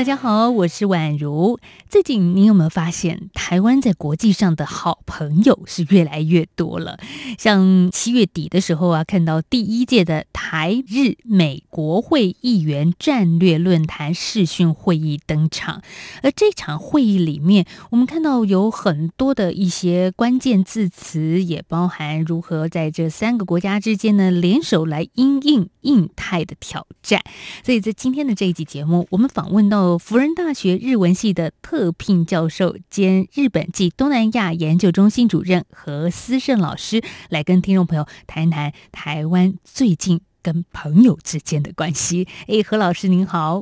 大家好，我是宛如。最近你有没有发现，台湾在国际上的好朋友是越来越多了？像七月底的时候啊，看到第一届的台日美国会议员战略论坛视讯会议登场，而这场会议里面，我们看到有很多的一些关键字词，也包含如何在这三个国家之间呢联手来应应印太的挑战。所以在今天的这一集节目，我们访问到。福仁大学日文系的特聘教授兼日本暨东南亚研究中心主任何思胜老师，来跟听众朋友谈谈台湾最近跟朋友之间的关系。哎，何老师您好。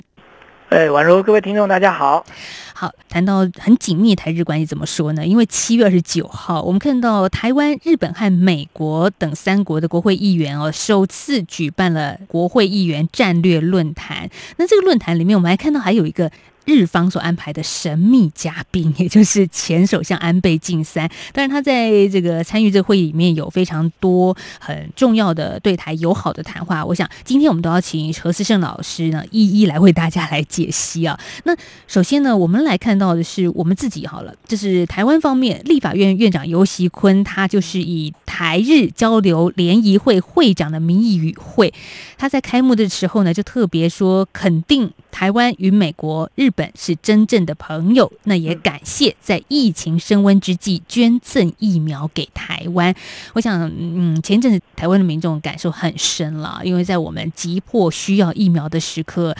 哎，宛如各位听众大家好。好，谈到很紧密台日关系，怎么说呢？因为七月二十九号，我们看到台湾、日本和美国等三国的国会议员哦，首次举办了国会议员战略论坛。那这个论坛里面，我们还看到还有一个。日方所安排的神秘嘉宾，也就是前首相安倍晋三。当然，他在这个参与这个会议里面有非常多很重要的对台友好的谈话。我想今天我们都要请何思胜老师呢，一一来为大家来解析啊。那首先呢，我们来看到的是我们自己好了，就是台湾方面立法院院长游锡坤，他就是以台日交流联谊会会长的名义与会。他在开幕的时候呢，就特别说肯定台湾与美国日。本是真正的朋友，那也感谢在疫情升温之际捐赠疫苗给台湾。我想，嗯，前阵子台湾的民众感受很深了，因为在我们急迫需要疫苗的时刻，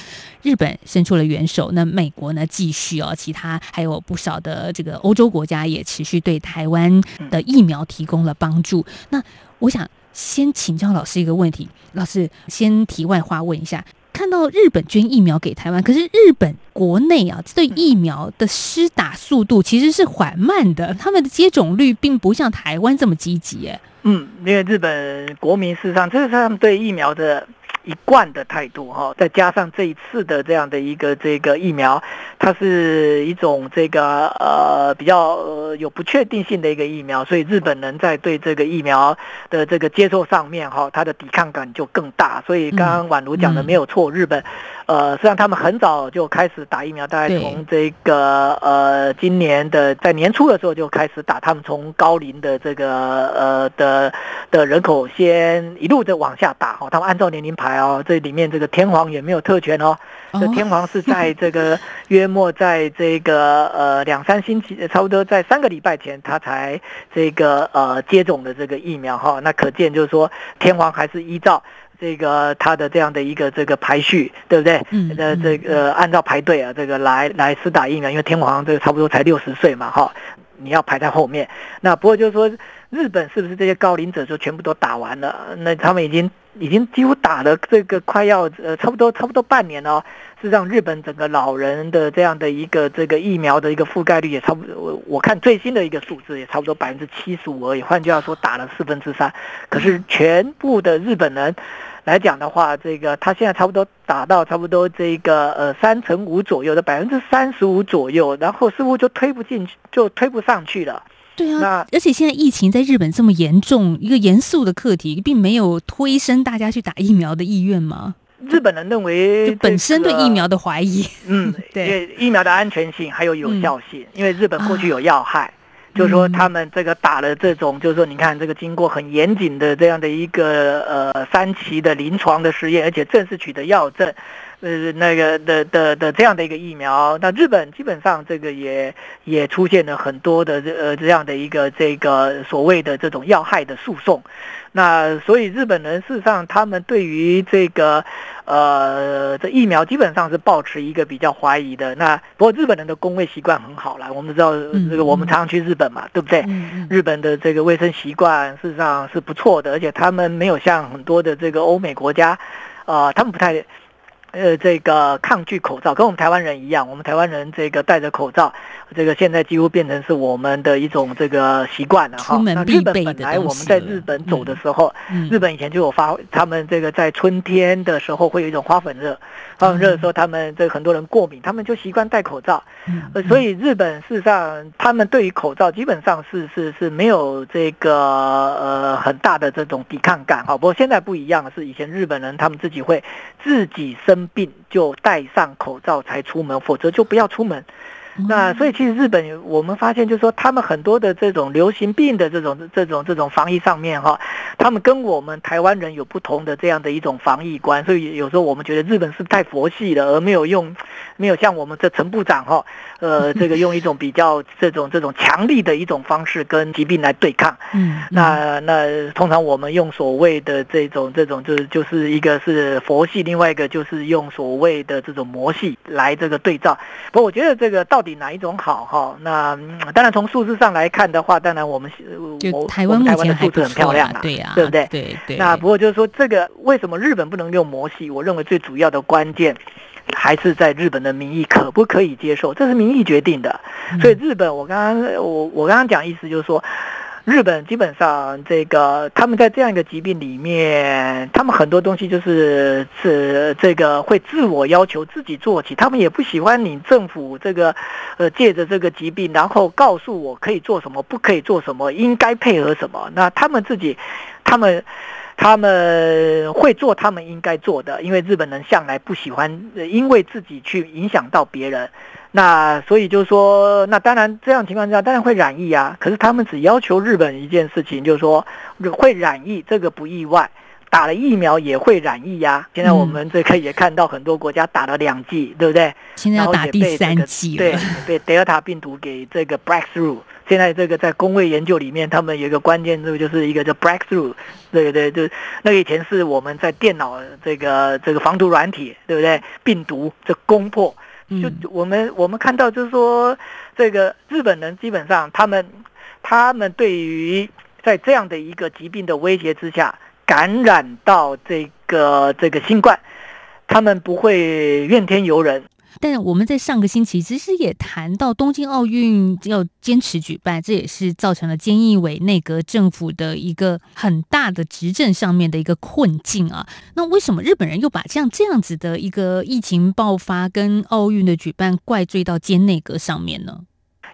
日本伸出了援手，那美国呢继续哦，其他还有不少的这个欧洲国家也持续对台湾的疫苗提供了帮助。那我想先请教老师一个问题，老师先题外话问一下。看到日本捐疫苗给台湾，可是日本国内啊，对疫苗的施打速度其实是缓慢的，他们的接种率并不像台湾这么积极。哎，嗯，因为日本国民事实上，这是他们对疫苗的。一贯的态度哈，再加上这一次的这样的一个这个疫苗，它是一种这个呃比较有不确定性的一个疫苗，所以日本人在对这个疫苗的这个接受上面哈，它的抵抗感就更大。所以刚刚宛如讲的没有错，日本。呃，实际上他们很早就开始打疫苗，大概从这个呃今年的在年初的时候就开始打。他们从高龄的这个呃的的人口先一路的往下打哦，他们按照年龄排哦。这里面这个天皇也没有特权哦，这天皇是在这个约莫在这个呃两三星期，差不多在三个礼拜前他才这个呃接种的这个疫苗哈。那可见就是说天皇还是依照。这个他的这样的一个这个排序，对不对？嗯，呃，这个按照排队啊，这个来来施打疫苗，因为天皇这个差不多才六十岁嘛，哈，你要排在后面。那不过就是说，日本是不是这些高龄者就全部都打完了？那他们已经已经几乎打了这个快要呃差不多差不多半年了。事实上，日本整个老人的这样的一个这个疫苗的一个覆盖率也差不多，我我看最新的一个数字也差不多百分之七十五而已。换句话说，打了四分之三。可是全部的日本人。来讲的话，这个他现在差不多打到差不多这个呃三成五左右的百分之三十五左右，然后似乎就推不进去，就推不上去了。对啊，那而且现在疫情在日本这么严重，一个严肃的课题，并没有推升大家去打疫苗的意愿吗？日本人认为本身对疫苗的怀疑，嗯，对疫苗的安全性还有有效性，因为日本过去有要害。就是说，他们这个打了这种，就是说，你看这个经过很严谨的这样的一个呃三期的临床的实验，而且正式取得药证。呃，那个的的的这样的一个疫苗，那日本基本上这个也也出现了很多的这呃这样的一个这个所谓的这种要害的诉讼，那所以日本人事实上他们对于这个呃这疫苗基本上是保持一个比较怀疑的。那不过日本人的工卫习惯很好了，我们知道这个我们常常去日本嘛，对不对？日本的这个卫生习惯事实上是不错的，而且他们没有像很多的这个欧美国家，啊，他们不太。呃，这个抗拒口罩，跟我们台湾人一样，我们台湾人这个戴着口罩，这个现在几乎变成是我们的一种这个习惯了哈。那日本本来我们在日本走的时候，日本以前就有发，他们这个在春天的时候会有一种花粉热，花粉热的时候，他们这很多人过敏，他们就习惯戴口罩。呃，所以日本事实上，他们对于口罩基本上是是是没有这个呃很大的这种抵抗感哈。不过现在不一样，是以前日本人他们自己会自己生。生病就戴上口罩才出门，否则就不要出门。那所以其实日本我们发现，就是说他们很多的这种流行病的这种这种这种防疫上面哈，他们跟我们台湾人有不同的这样的一种防疫观。所以有时候我们觉得日本是太佛系了，而没有用没有像我们这陈部长哈，呃，这个用一种比较这种这种强力的一种方式跟疾病来对抗。嗯，那那通常我们用所谓的这种这种就是就是一个是佛系，另外一个就是用所谓的这种魔系来这个对照。不过我觉得这个到底。哪一种好哈？那当然从数字上来看的话，当然我们我台湾台湾的数字很漂亮啊，对呀，对不对？对对。那不过就是说，这个为什么日本不能用摩西？我认为最主要的关键还是在日本的民意可不可以接受，这是民意决定的。所以日本，我刚刚我我刚刚讲意思就是说。日本基本上，这个他们在这样一个疾病里面，他们很多东西就是是这个会自我要求自己做起，他们也不喜欢你政府这个呃借着这个疾病，然后告诉我可以做什么，不可以做什么，应该配合什么。那他们自己，他们他们会做他们应该做的，因为日本人向来不喜欢因为自己去影响到别人。那所以就是说，那当然这样情况下当然会染疫啊。可是他们只要求日本一件事情，就是说会染疫，这个不意外。打了疫苗也会染疫呀。现在我们这个也看到很多国家打了两剂，对不对？现在要打第三剂对，被 Delta 病毒给这个 breakthrough。现在这个在工位研究里面，他们有一个关键字就是一个叫 breakthrough。对对，就那个以前是我们在电脑这个这个防毒软体，对不对？病毒这攻破。就我们我们看到，就是说，这个日本人基本上，他们他们对于在这样的一个疾病的威胁之下，感染到这个这个新冠，他们不会怨天尤人。但我们在上个星期其实也谈到东京奥运要坚持举办，这也是造成了菅义伟内阁政府的一个很大的执政上面的一个困境啊。那为什么日本人又把这样这样子的一个疫情爆发跟奥运的举办怪罪到菅内阁上面呢？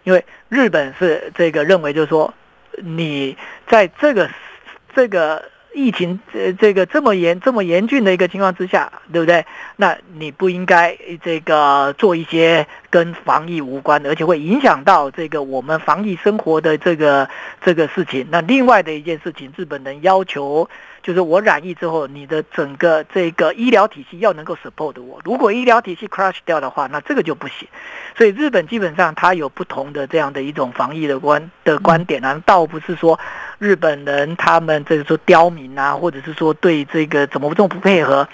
因为日本是这个认为，就是说你在这个这个。疫情这这个这么严这么严峻的一个情况之下，对不对？那你不应该这个做一些跟防疫无关的，而且会影响到这个我们防疫生活的这个这个事情。那另外的一件事情，日本人要求。就是我染疫之后，你的整个这个医疗体系要能够 support 我。如果医疗体系 crash 掉的话，那这个就不行。所以日本基本上它有不同的这样的一种防疫的观的观点啊，倒不是说日本人他们这个说刁民啊，或者是说对这个怎么这么不配合。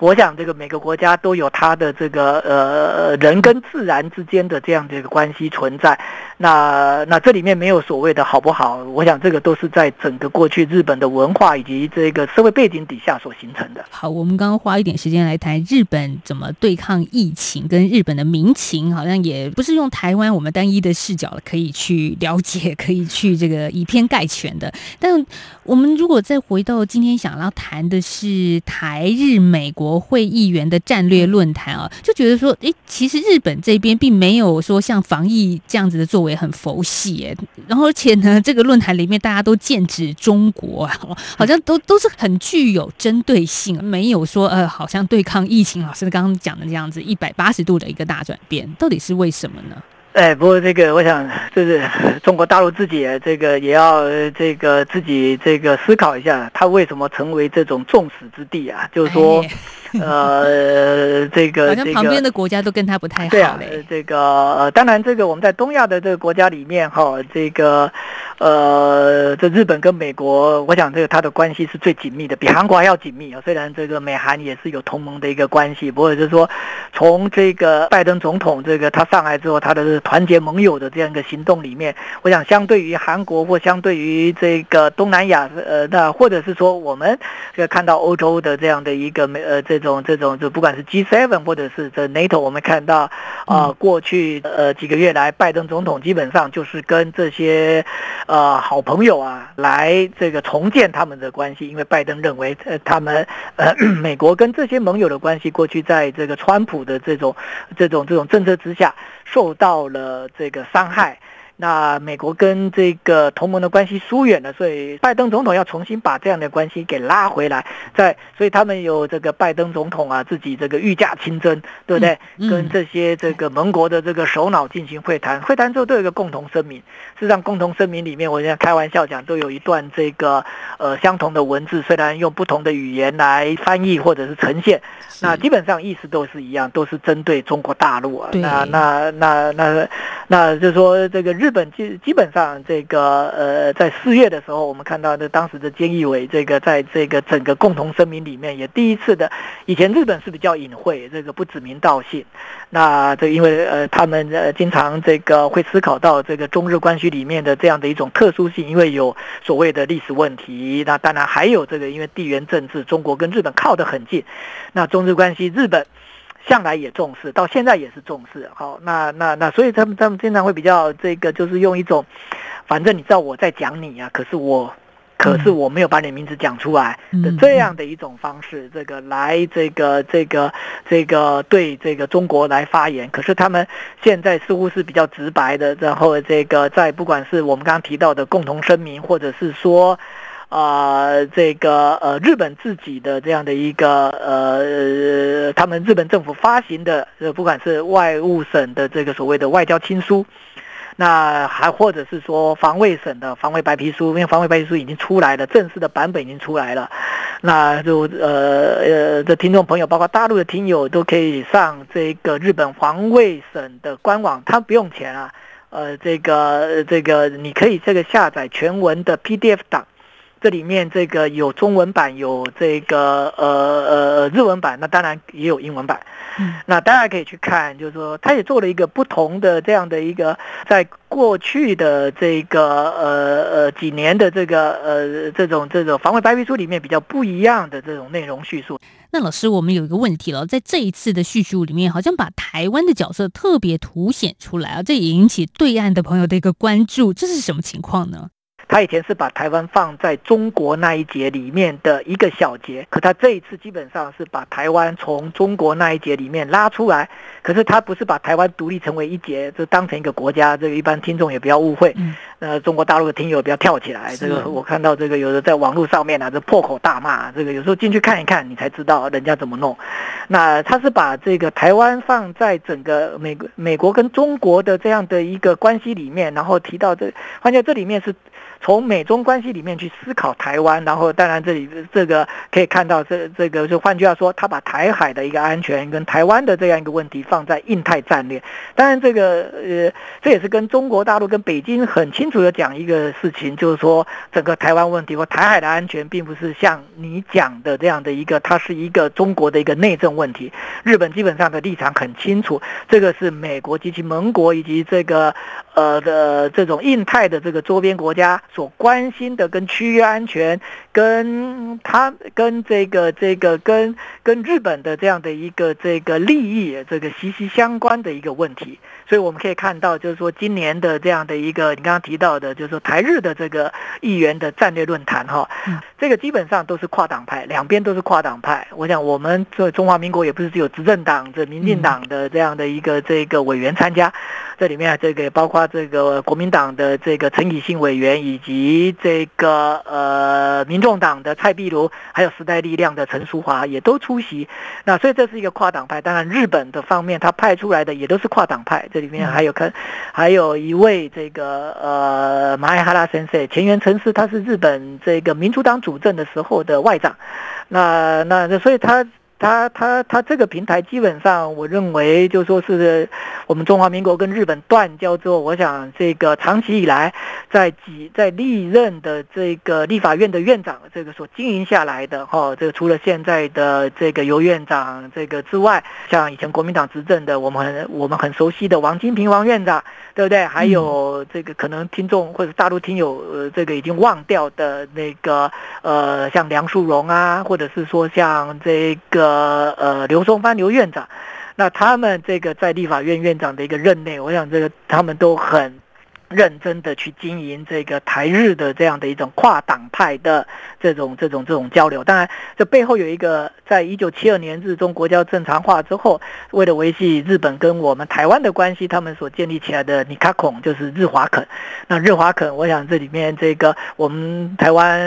我想这个每个国家都有它的这个呃人跟自然之间的这样的一个关系存在。那那这里面没有所谓的好不好？我想这个都是在整个过去日本的文化以及这个社会背景底下所形成的。好，我们刚刚花一点时间来谈日本怎么对抗疫情，跟日本的民情，好像也不是用台湾我们单一的视角可以去了解，可以去这个以偏概全的。但我们如果再回到今天想要谈的是台日美国会议员的战略论坛啊，就觉得说，诶，其实日本这边并没有说像防疫这样子的作为。很佛系哎，然后而且呢，这个论坛里面大家都剑指中国，好像都都是很具有针对性，没有说呃，好像对抗疫情，老师刚刚讲的这样子一百八十度的一个大转变，到底是为什么呢？哎，不过这个我想，就是中国大陆自己这个也要这个自己这个思考一下，他为什么成为这种众矢之的啊？就是说。呃，这个 好像旁边的国家都跟他不太好对啊，这个呃，当然，这个我们在东亚的这个国家里面哈，这个呃，这日本跟美国，我想这个他的关系是最紧密的，比韩国还要紧密啊。虽然这个美韩也是有同盟的一个关系，不过就是说，从这个拜登总统这个他上来之后，他的团结盟友的这样一个行动里面，我想相对于韩国或相对于这个东南亚，呃，那或者是说我们这个看到欧洲的这样的一个美呃这。这种这种，就不管是 G7 或者是这 NATO，我们看到啊，过去呃几个月来，拜登总统基本上就是跟这些呃好朋友啊来这个重建他们的关系，因为拜登认为呃他们呃 美国跟这些盟友的关系，过去在这个川普的这种这种这种政策之下受到了这个伤害。那美国跟这个同盟的关系疏远了，所以拜登总统要重新把这样的关系给拉回来。在，所以他们有这个拜登总统啊，自己这个御驾亲征，对不对？跟这些这个盟国的这个首脑进行会谈，会谈之后都有一个共同声明。事实上，共同声明里面，我现在开玩笑讲，都有一段这个呃相同的文字，虽然用不同的语言来翻译或者是呈现，那基本上意思都是一样，都是针对中国大陆啊。那那那那那就说这个日。日本基基本上这个呃，在四月的时候，我们看到的当时的菅义伟这个在这个整个共同声明里面也第一次的，以前日本是比较隐晦，这个不指名道姓。那这因为呃他们呃经常这个会思考到这个中日关系里面的这样的一种特殊性，因为有所谓的历史问题，那当然还有这个因为地缘政治，中国跟日本靠得很近，那中日关系日本。向来也重视，到现在也是重视。好，那那那，所以他们他们经常会比较这个，就是用一种，反正你知道我在讲你啊，可是我，可是我没有把你名字讲出来的这样的一种方式，这个来这个这个这个对这个中国来发言。可是他们现在似乎是比较直白的，然后这个在不管是我们刚刚提到的共同声明，或者是说。啊，这个呃，日本自己的这样的一个呃，他们日本政府发行的，呃，不管是外务省的这个所谓的外交亲书，那还或者是说防卫省的防卫白皮书，因为防卫白皮书已经出来了，正式的版本已经出来了，那就呃呃的听众朋友，包括大陆的听友，都可以上这个日本防卫省的官网，它不用钱啊，呃，这个这个你可以这个下载全文的 PDF 档。这里面这个有中文版，有这个呃呃日文版，那当然也有英文版。嗯，那大家可以去看，就是说，他也做了一个不同的这样的一个，在过去的这个呃呃几年的这个呃这种这种防卫白皮书里面比较不一样的这种内容叙述。那老师，我们有一个问题了，在这一次的叙述里面，好像把台湾的角色特别凸显出来啊，这也引起对岸的朋友的一个关注，这是什么情况呢？他以前是把台湾放在中国那一节里面的一个小节，可他这一次基本上是把台湾从中国那一节里面拉出来，可是他不是把台湾独立成为一节，就当成一个国家。这个一般听众也不要误会，呃，中国大陆的听友不要跳起来。这个我看到这个有的在网络上面啊，这破口大骂，这个有时候进去看一看，你才知道人家怎么弄。那他是把这个台湾放在整个美国、美国跟中国的这样的一个关系里面，然后提到这，发现这里面是。从美中关系里面去思考台湾，然后当然这里这个可以看到，这这个就换句话说，他把台海的一个安全跟台湾的这样一个问题放在印太战略。当然这个呃，这也是跟中国大陆跟北京很清楚的讲一个事情，就是说整个台湾问题或台海的安全，并不是像你讲的这样的一个，它是一个中国的一个内政问题。日本基本上的立场很清楚，这个是美国及其盟国以及这个呃的这种印太的这个周边国家。所关心的跟区域安全，跟他跟这个这个跟跟日本的这样的一个这个利益这个息息相关的一个问题，所以我们可以看到，就是说今年的这样的一个你刚刚提到的，就是说台日的这个议员的战略论坛哈，这个基本上都是跨党派，两边都是跨党派。我想我们作为中华民国也不是只有执政党这民进党的这样的一个这个委员参加，这里面这个包括这个国民党的这个陈以信委员以。以及这个呃，民众党的蔡壁如，还有时代力量的陈淑华也都出席。那所以这是一个跨党派。当然，日本的方面他派出来的也都是跨党派。这里面还有看，还有一位这个呃，马艾哈拉先生，前原诚司，他是日本这个民主党主政的时候的外长。那那所以他。他他他这个平台基本上，我认为就说是我们中华民国跟日本断交之后，我想这个长期以来在几在历任的这个立法院的院长这个所经营下来的哈，这个除了现在的这个尤院长这个之外，像以前国民党执政的我们很我们很熟悉的王金平王院长，对不对？还有这个可能听众或者大陆听友呃这个已经忘掉的那个呃像梁淑荣啊，或者是说像这个。个呃刘松藩刘院长，那他们这个在立法院院长的一个任内，我想这个他们都很。认真的去经营这个台日的这样的一种跨党派的这种这种这种交流，当然这背后有一个，在一九七二年日中国交正常化之后，为了维系日本跟我们台湾的关系，他们所建立起来的尼卡孔就是日华肯。那日华肯，我想这里面这个我们台湾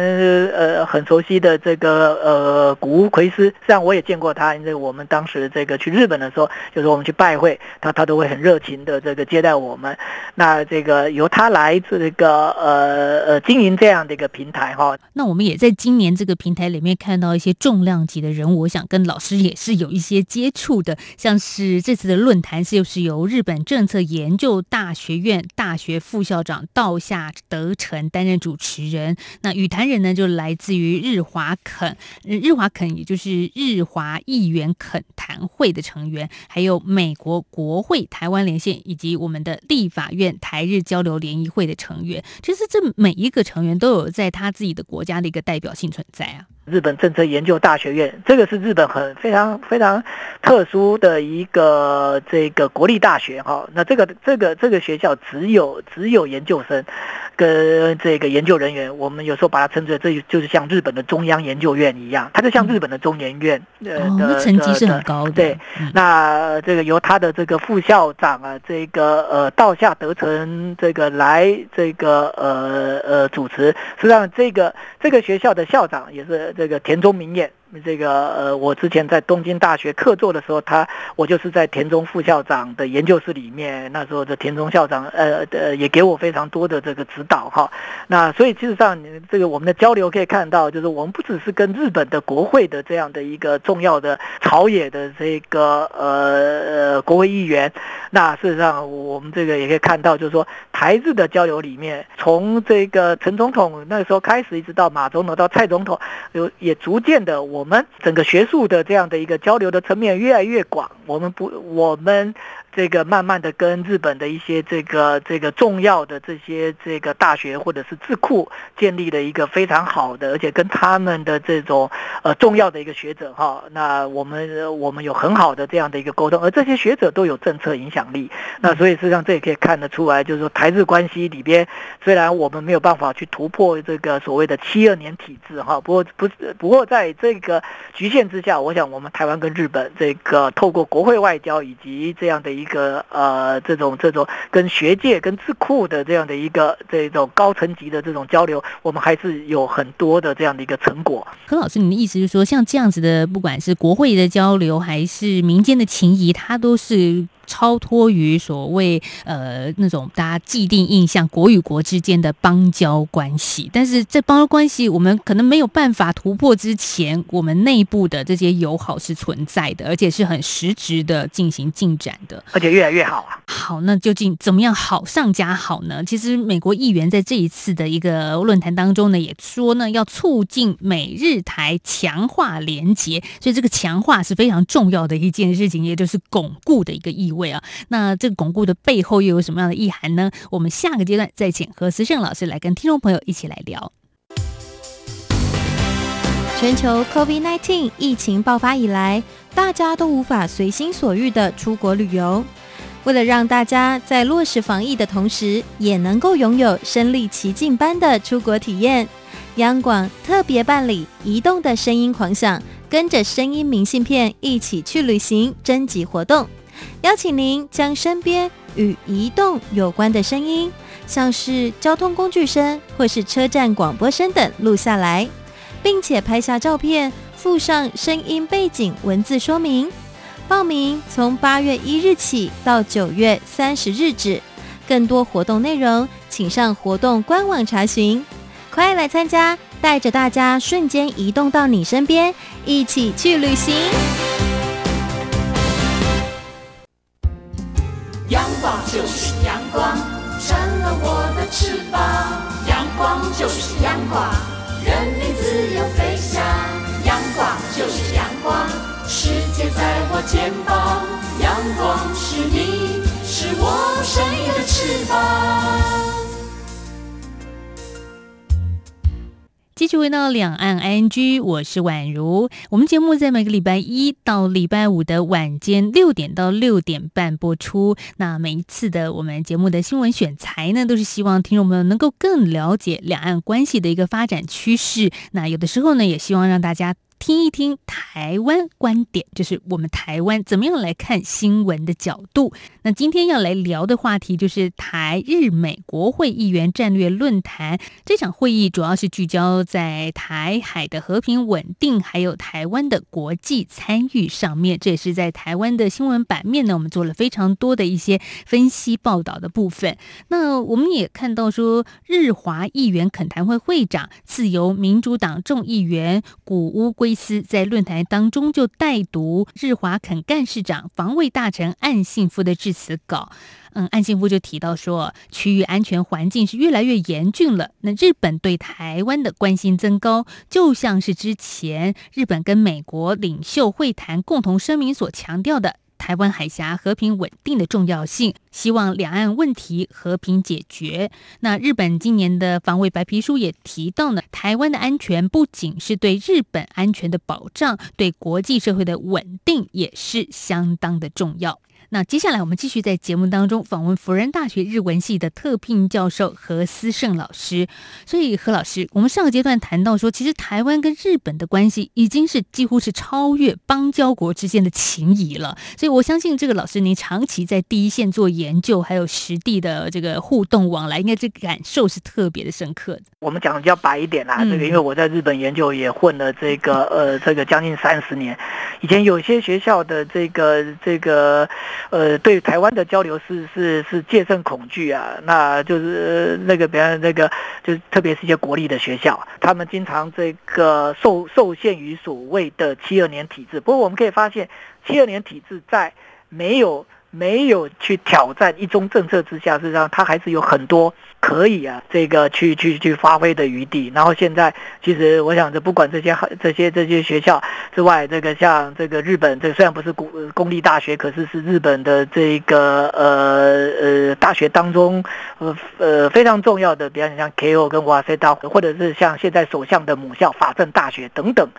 呃很熟悉的这个呃古屋奎斯，实际上我也见过他，因为我们当时这个去日本的时候，就是我们去拜会他，他都会很热情的这个接待我们。那这个。由他来这个呃呃经营这样的一个平台哈，那我们也在今年这个平台里面看到一些重量级的人物，我想跟老师也是有一些接触的，像是这次的论坛是又是由日本政策研究大学院大学副校长道下德成担任主持人，那语坛人呢就来自于日华肯，日华肯也就是日华议员恳谈会的成员，还有美国国会台湾连线以及我们的立法院台日交。交流联谊会的成员，其实这每一个成员都有在他自己的国家的一个代表性存在啊。日本政策研究大学院，这个是日本很非常非常特殊的一个这个国立大学哈。那这个这个这个学校只有只有研究生跟这个研究人员，我们有时候把它称之为这就是像日本的中央研究院一样，它就像日本的中研院呃的成绩是很高的。对，那这个由他的这个副校长啊，这个呃道下德成这个来这个呃呃主持，实际上这个这个学校的校长也是。这个田中明彦。这个呃，我之前在东京大学客座的时候，他我就是在田中副校长的研究室里面，那时候的田中校长呃呃也给我非常多的这个指导哈。那所以事实上，这个我们的交流可以看到，就是我们不只是跟日本的国会的这样的一个重要的朝野的这个呃国会议员，那事实上我们这个也可以看到，就是说台日的交流里面，从这个陈总统那时候开始，一直到马总统到蔡总统，有也逐渐的我。我们整个学术的这样的一个交流的层面越来越广，我们不，我们。这个慢慢的跟日本的一些这个这个重要的这些这个大学或者是智库建立了一个非常好的，而且跟他们的这种呃重要的一个学者哈，那我们我们有很好的这样的一个沟通，而这些学者都有政策影响力，那所以实际上这也可以看得出来，就是说台日关系里边虽然我们没有办法去突破这个所谓的七二年体制哈，不过不不过在这个局限之下，我想我们台湾跟日本这个透过国会外交以及这样的。一一个呃，这种这种跟学界、跟智库的这样的一个这种高层级的这种交流，我们还是有很多的这样的一个成果。何老师，你的意思是说，像这样子的，不管是国会的交流，还是民间的情谊，它都是。超脱于所谓呃那种大家既定印象国与国之间的邦交关系，但是在邦交关系我们可能没有办法突破之前，我们内部的这些友好是存在的，而且是很实质的进行进展的，而且越来越好啊。好，那究竟怎么样好上加好呢？其实美国议员在这一次的一个论坛当中呢，也说呢要促进美日台强化连结，所以这个强化是非常重要的一件事情，也就是巩固的一个意味。位啊，那这个巩固的背后又有什么样的意涵呢？我们下个阶段再请何思胜老师来跟听众朋友一起来聊。全球 COVID-19 疫情爆发以来，大家都无法随心所欲的出国旅游。为了让大家在落实防疫的同时，也能够拥有身临其境般的出国体验，央广特别办理“移动的声音狂想”，跟着声音明信片一起去旅行征集活动。邀请您将身边与移动有关的声音，像是交通工具声或是车站广播声等录下来，并且拍下照片，附上声音背景文字说明。报名从八月一日起到九月三十日止，更多活动内容请上活动官网查询。快来参加，带着大家瞬间移动到你身边，一起去旅行。阳光就是阳光，成了我的翅膀。阳光就是阳光，人民自由飞翔。阳光就是阳光，世界在我肩膀。阳光是你，是我生命的翅膀。继续回到两岸 ING，我是宛如。我们节目在每个礼拜一到礼拜五的晚间六点到六点半播出。那每一次的我们节目的新闻选材呢，都是希望听众朋友能够更了解两岸关系的一个发展趋势。那有的时候呢，也希望让大家。听一听台湾观点，就是我们台湾怎么样来看新闻的角度。那今天要来聊的话题就是台日美国会议员战略论坛。这场会议主要是聚焦在台海的和平稳定，还有台湾的国际参与上面。这也是在台湾的新闻版面呢，我们做了非常多的一些分析报道的部分。那我们也看到说，日华议员恳谈会会长、自由民主党众议员古屋圭。斯在论坛当中就带读日华肯干事长、防卫大臣岸信夫的致辞稿。嗯，岸信夫就提到说，区域安全环境是越来越严峻了。那日本对台湾的关心增高，就像是之前日本跟美国领袖会谈共同声明所强调的。台湾海峡和平稳定的重要性，希望两岸问题和平解决。那日本今年的防卫白皮书也提到呢，台湾的安全不仅是对日本安全的保障，对国际社会的稳定也是相当的重要。那接下来我们继续在节目当中访问辅仁大学日文系的特聘教授何思胜老师。所以何老师，我们上个阶段谈到说，其实台湾跟日本的关系已经是几乎是超越邦交国之间的情谊了。所以我相信这个老师您长期在第一线做研究，还有实地的这个互动往来，应该这个感受是特别的深刻的。我们讲的比较白一点啦，这个因为我在日本研究也混了这个呃这个将近三十年，以前有些学校的这个这个。呃，对台湾的交流是是是戒慎恐惧啊，那就是那个，比方那个，就是特别是一些国立的学校，他们经常这个受受限于所谓的七二年体制。不过我们可以发现，七二年体制在没有。没有去挑战一中政策之下，事实上它还是有很多可以啊，这个去去去发挥的余地。然后现在，其实我想，这不管这些这些这些学校之外，这个像这个日本，这虽然不是公公立大学，可是是日本的这个呃呃大学当中呃呃非常重要的，比方像 K.O. 跟瓦塞大，或者是像现在首相的母校法政大学等等。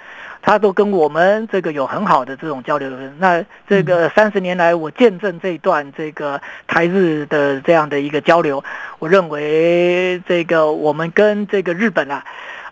他都跟我们这个有很好的这种交流。那这个三十年来，我见证这一段这个台日的这样的一个交流，我认为这个我们跟这个日本啊，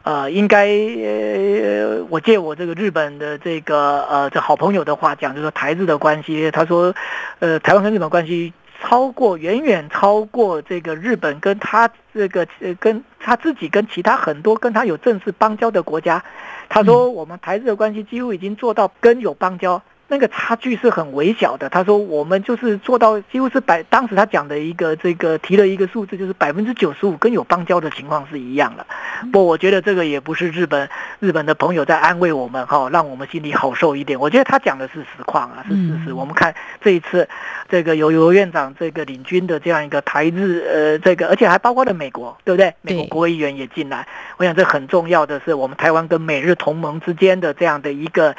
呃，应该呃，我借我这个日本的这个呃这好朋友的话讲，就说台日的关系，他说，呃，台湾跟日本关系超过远远超过这个日本跟他这个呃跟他自己跟其他很多跟他有正式邦交的国家。他说：“我们台日的关系几乎已经做到跟有邦交。”那个差距是很微小的。他说：“我们就是做到几乎是百，当时他讲的一个这个提了一个数字，就是百分之九十五跟有邦交的情况是一样的。不，我觉得这个也不是日本日本的朋友在安慰我们哈，让我们心里好受一点。我觉得他讲的是实况啊，是事实。我们看这一次这个由由院长这个领军的这样一个台日呃这个，而且还包括了美国，对不对？美国国会议员也进来。我想这很重要的是，我们台湾跟美日同盟之间的这样的一个。”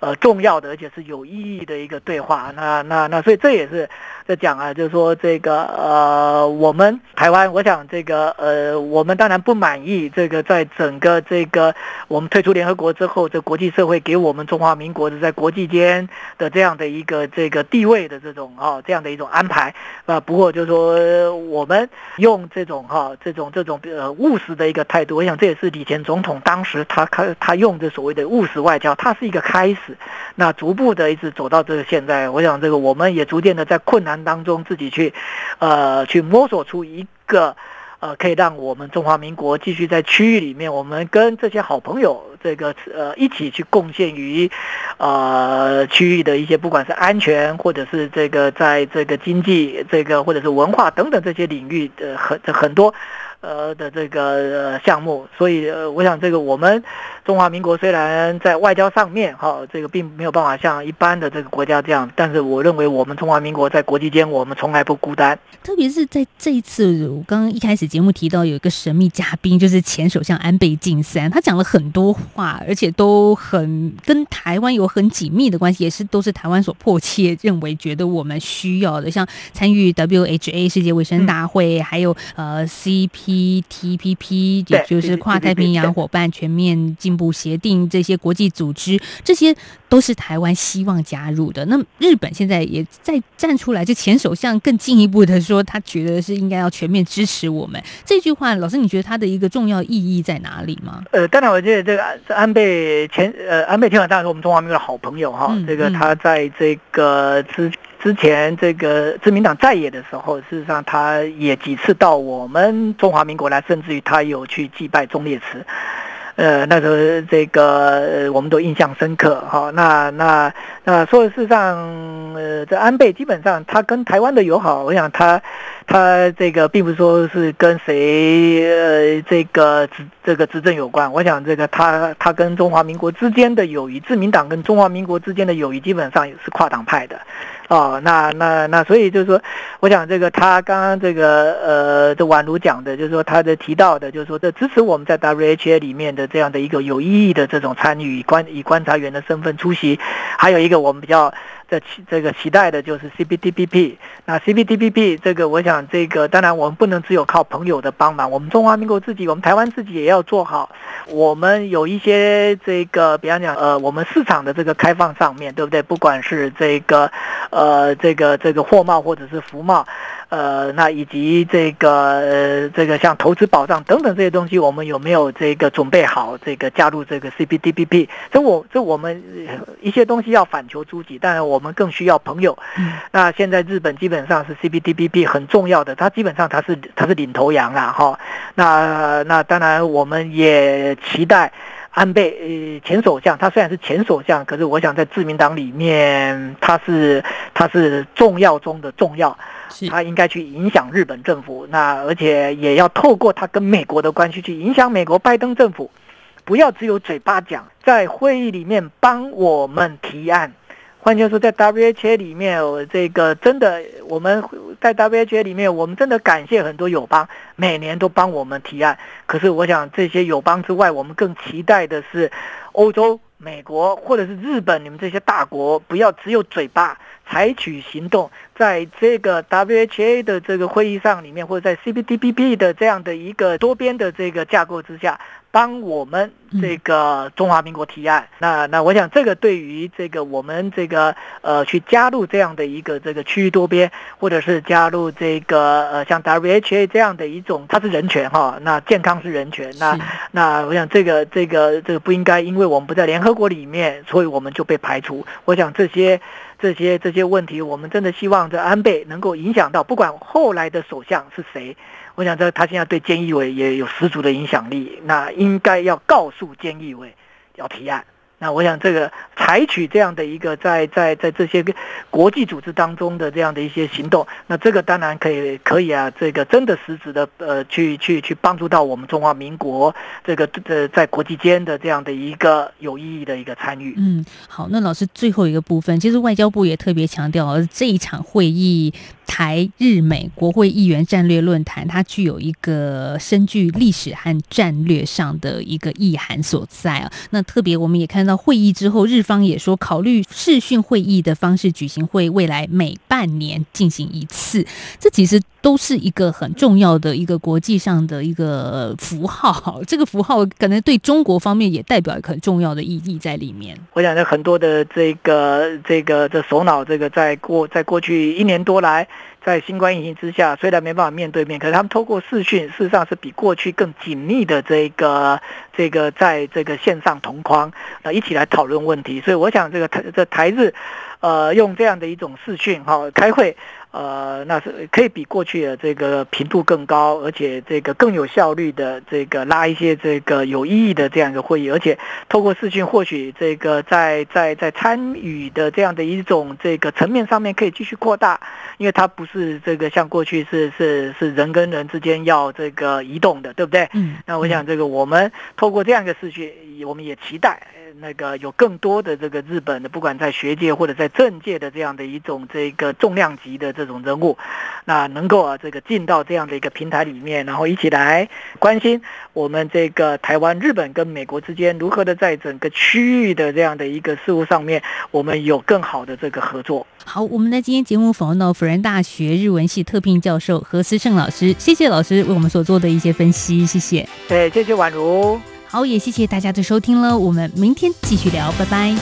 呃，重要的而且是有意义的一个对话，那那那，所以这也是在讲啊，就是说这个呃，我们台湾，我想这个呃，我们当然不满意这个在整个这个我们退出联合国之后，这国际社会给我们中华民国的在国际间的这样的一个这个地位的这种哈这样的一种安排啊。不过就是说我们用这种哈这种这种呃务实的一个态度，我想这也是李前总统当时他他他用的所谓的务实外交，它是一个开始。那逐步的一直走到这个现在，我想这个我们也逐渐的在困难当中自己去，呃，去摸索出一个，呃，可以让我们中华民国继续在区域里面，我们跟这些好朋友这个呃一起去贡献于，呃区域的一些不管是安全或者是这个在这个经济这个或者是文化等等这些领域的很很多。呃的这个项目，所以呃，我想这个我们中华民国虽然在外交上面哈，这个并没有办法像一般的这个国家这样，但是我认为我们中华民国在国际间，我们从来不孤单。特别是在这一次，我刚刚一开始节目提到有一个神秘嘉宾，就是前首相安倍晋三，他讲了很多话，而且都很跟台湾有很紧密的关系，也是都是台湾所迫切认为觉得我们需要的，像参与 WHA 世界卫生大会，还有呃 CP。CPTPP，也就是跨太平洋伙伴全面进步协定这些国际组织，这些都是台湾希望加入的。那日本现在也在站出来，就前首相更进一步的说，他觉得是应该要全面支持我们。这句话，老师，你觉得它的一个重要意义在哪里吗？呃，当然，我觉得这个安倍前呃安倍前首相是我们中华民国的好朋友哈，嗯这个嗯他在这个之之前这个自民党在野的时候，事实上他也几次到我们中华民国来，甚至于他有去祭拜忠烈祠。呃，那时候这个我们都印象深刻哈、那那那说的事实上，呃，这安倍基本上他跟台湾的友好，我想他他这个并不是说是跟谁呃这个执这个执政有关，我想这个他他跟中华民国之间的友谊，自民党跟中华民国之间的友谊基本上也是跨党派的。哦，那那那，所以就是说，我想这个他刚刚这个呃，这宛如讲的，就是说他的提到的，就是说这支持我们在 WHA 里面的这样的一个有意义的这种参与，观以观察员的身份出席，还有一个我们比较这期这个期待的就是 CPTPP。那 CPTPP 这个，我想这个当然我们不能只有靠朋友的帮忙，我们中华民国自己，我们台湾自己也要做好。我们有一些这个，比方讲呃，我们市场的这个开放上面，对不对？不管是这个呃这个这个货贸或者是服贸。呃，那以及这个呃，这个像投资保障等等这些东西，我们有没有这个准备好这个加入这个 CPTPP？这我这我们呃一些东西要反求诸己，当然我们更需要朋友。嗯那现在日本基本上是 CPTPP 很重要的，它基本上它是它是领头羊啦哈。那那当然我们也期待。安倍呃前首相，他虽然是前首相，可是我想在自民党里面，他是他是重要中的重要。他应该去影响日本政府，那而且也要透过他跟美国的关系去影响美国拜登政府，不要只有嘴巴讲，在会议里面帮我们提案。换句话说，在 WHA 里面，我这个真的我们在 WHA 里面，我们真的感谢很多友邦，每年都帮我们提案。可是我想，这些友邦之外，我们更期待的是欧洲、美国或者是日本，你们这些大国不要只有嘴巴，采取行动，在这个 WHA 的这个会议上里面，或者在 CPTPP 的这样的一个多边的这个架构之下，帮我们这个中华民国提案。那那我想，这个对于这个我们这个呃去加入这样的一个这个区域多边，或者是加入这个呃像 WHA 这样的一种，它是人权哈，那健康是人权，那那我想这个这个这个不应该，因为我们不在联合国里面，所以我们就被排除。我想这些这些这些问题，我们真的希望这安倍能够影响到，不管后来的首相是谁，我想这他现在对菅义伟也有十足的影响力，那应该要告诉菅义伟要提案。那我想，这个采取这样的一个在在在这些个国际组织当中的这样的一些行动，那这个当然可以可以啊，这个真的实质的呃去去去帮助到我们中华民国这个呃在国际间的这样的一个有意义的一个参与。嗯，好，那老师最后一个部分，其实外交部也特别强调，这一场会议台日美国会议员战略论坛，它具有一个深具历史和战略上的一个意涵所在啊。那特别我们也看到会议之后，日方也说考虑视讯会议的方式举行会，未来每半年进行一次，这其实都是一个很重要的一个国际上的一个符号。这个符号可能对中国方面也代表一个很重要的意义在里面。我想，在很多的这个这个这首脑，这个在过在过去一年多来，在新冠疫情之下，虽然没办法面对面，可是他们透过视讯，事实上是比过去更紧密的这个这个在这个线上同框，呃，一起来讨论问题。所以我想，这个台这台日，呃，用这样的一种视讯哈、开会。呃，那是可以比过去的这个频度更高，而且这个更有效率的这个拉一些这个有意义的这样一个会议，而且透过视讯，或许这个在在在参与的这样的一种这个层面上面可以继续扩大，因为它不是这个像过去是是是人跟人之间要这个移动的，对不对？嗯，那我想这个我们透过这样一个视讯，我们也期待那个有更多的这个日本的，不管在学界或者在政界的这样的一种这个重量级的这种人物，那能够啊这个进到这样的一个平台里面，然后一起来关心我们这个台湾、日本跟美国之间如何的在整个区域的这样的一个事务上面，我们有更好的这个合作。好，我们在今天节目访问到辅仁大学日文系特聘教授何思胜老师，谢谢老师为我们所做的一些分析，谢谢。对，谢谢宛如。好，也谢谢大家的收听了，我们明天继续聊，拜拜。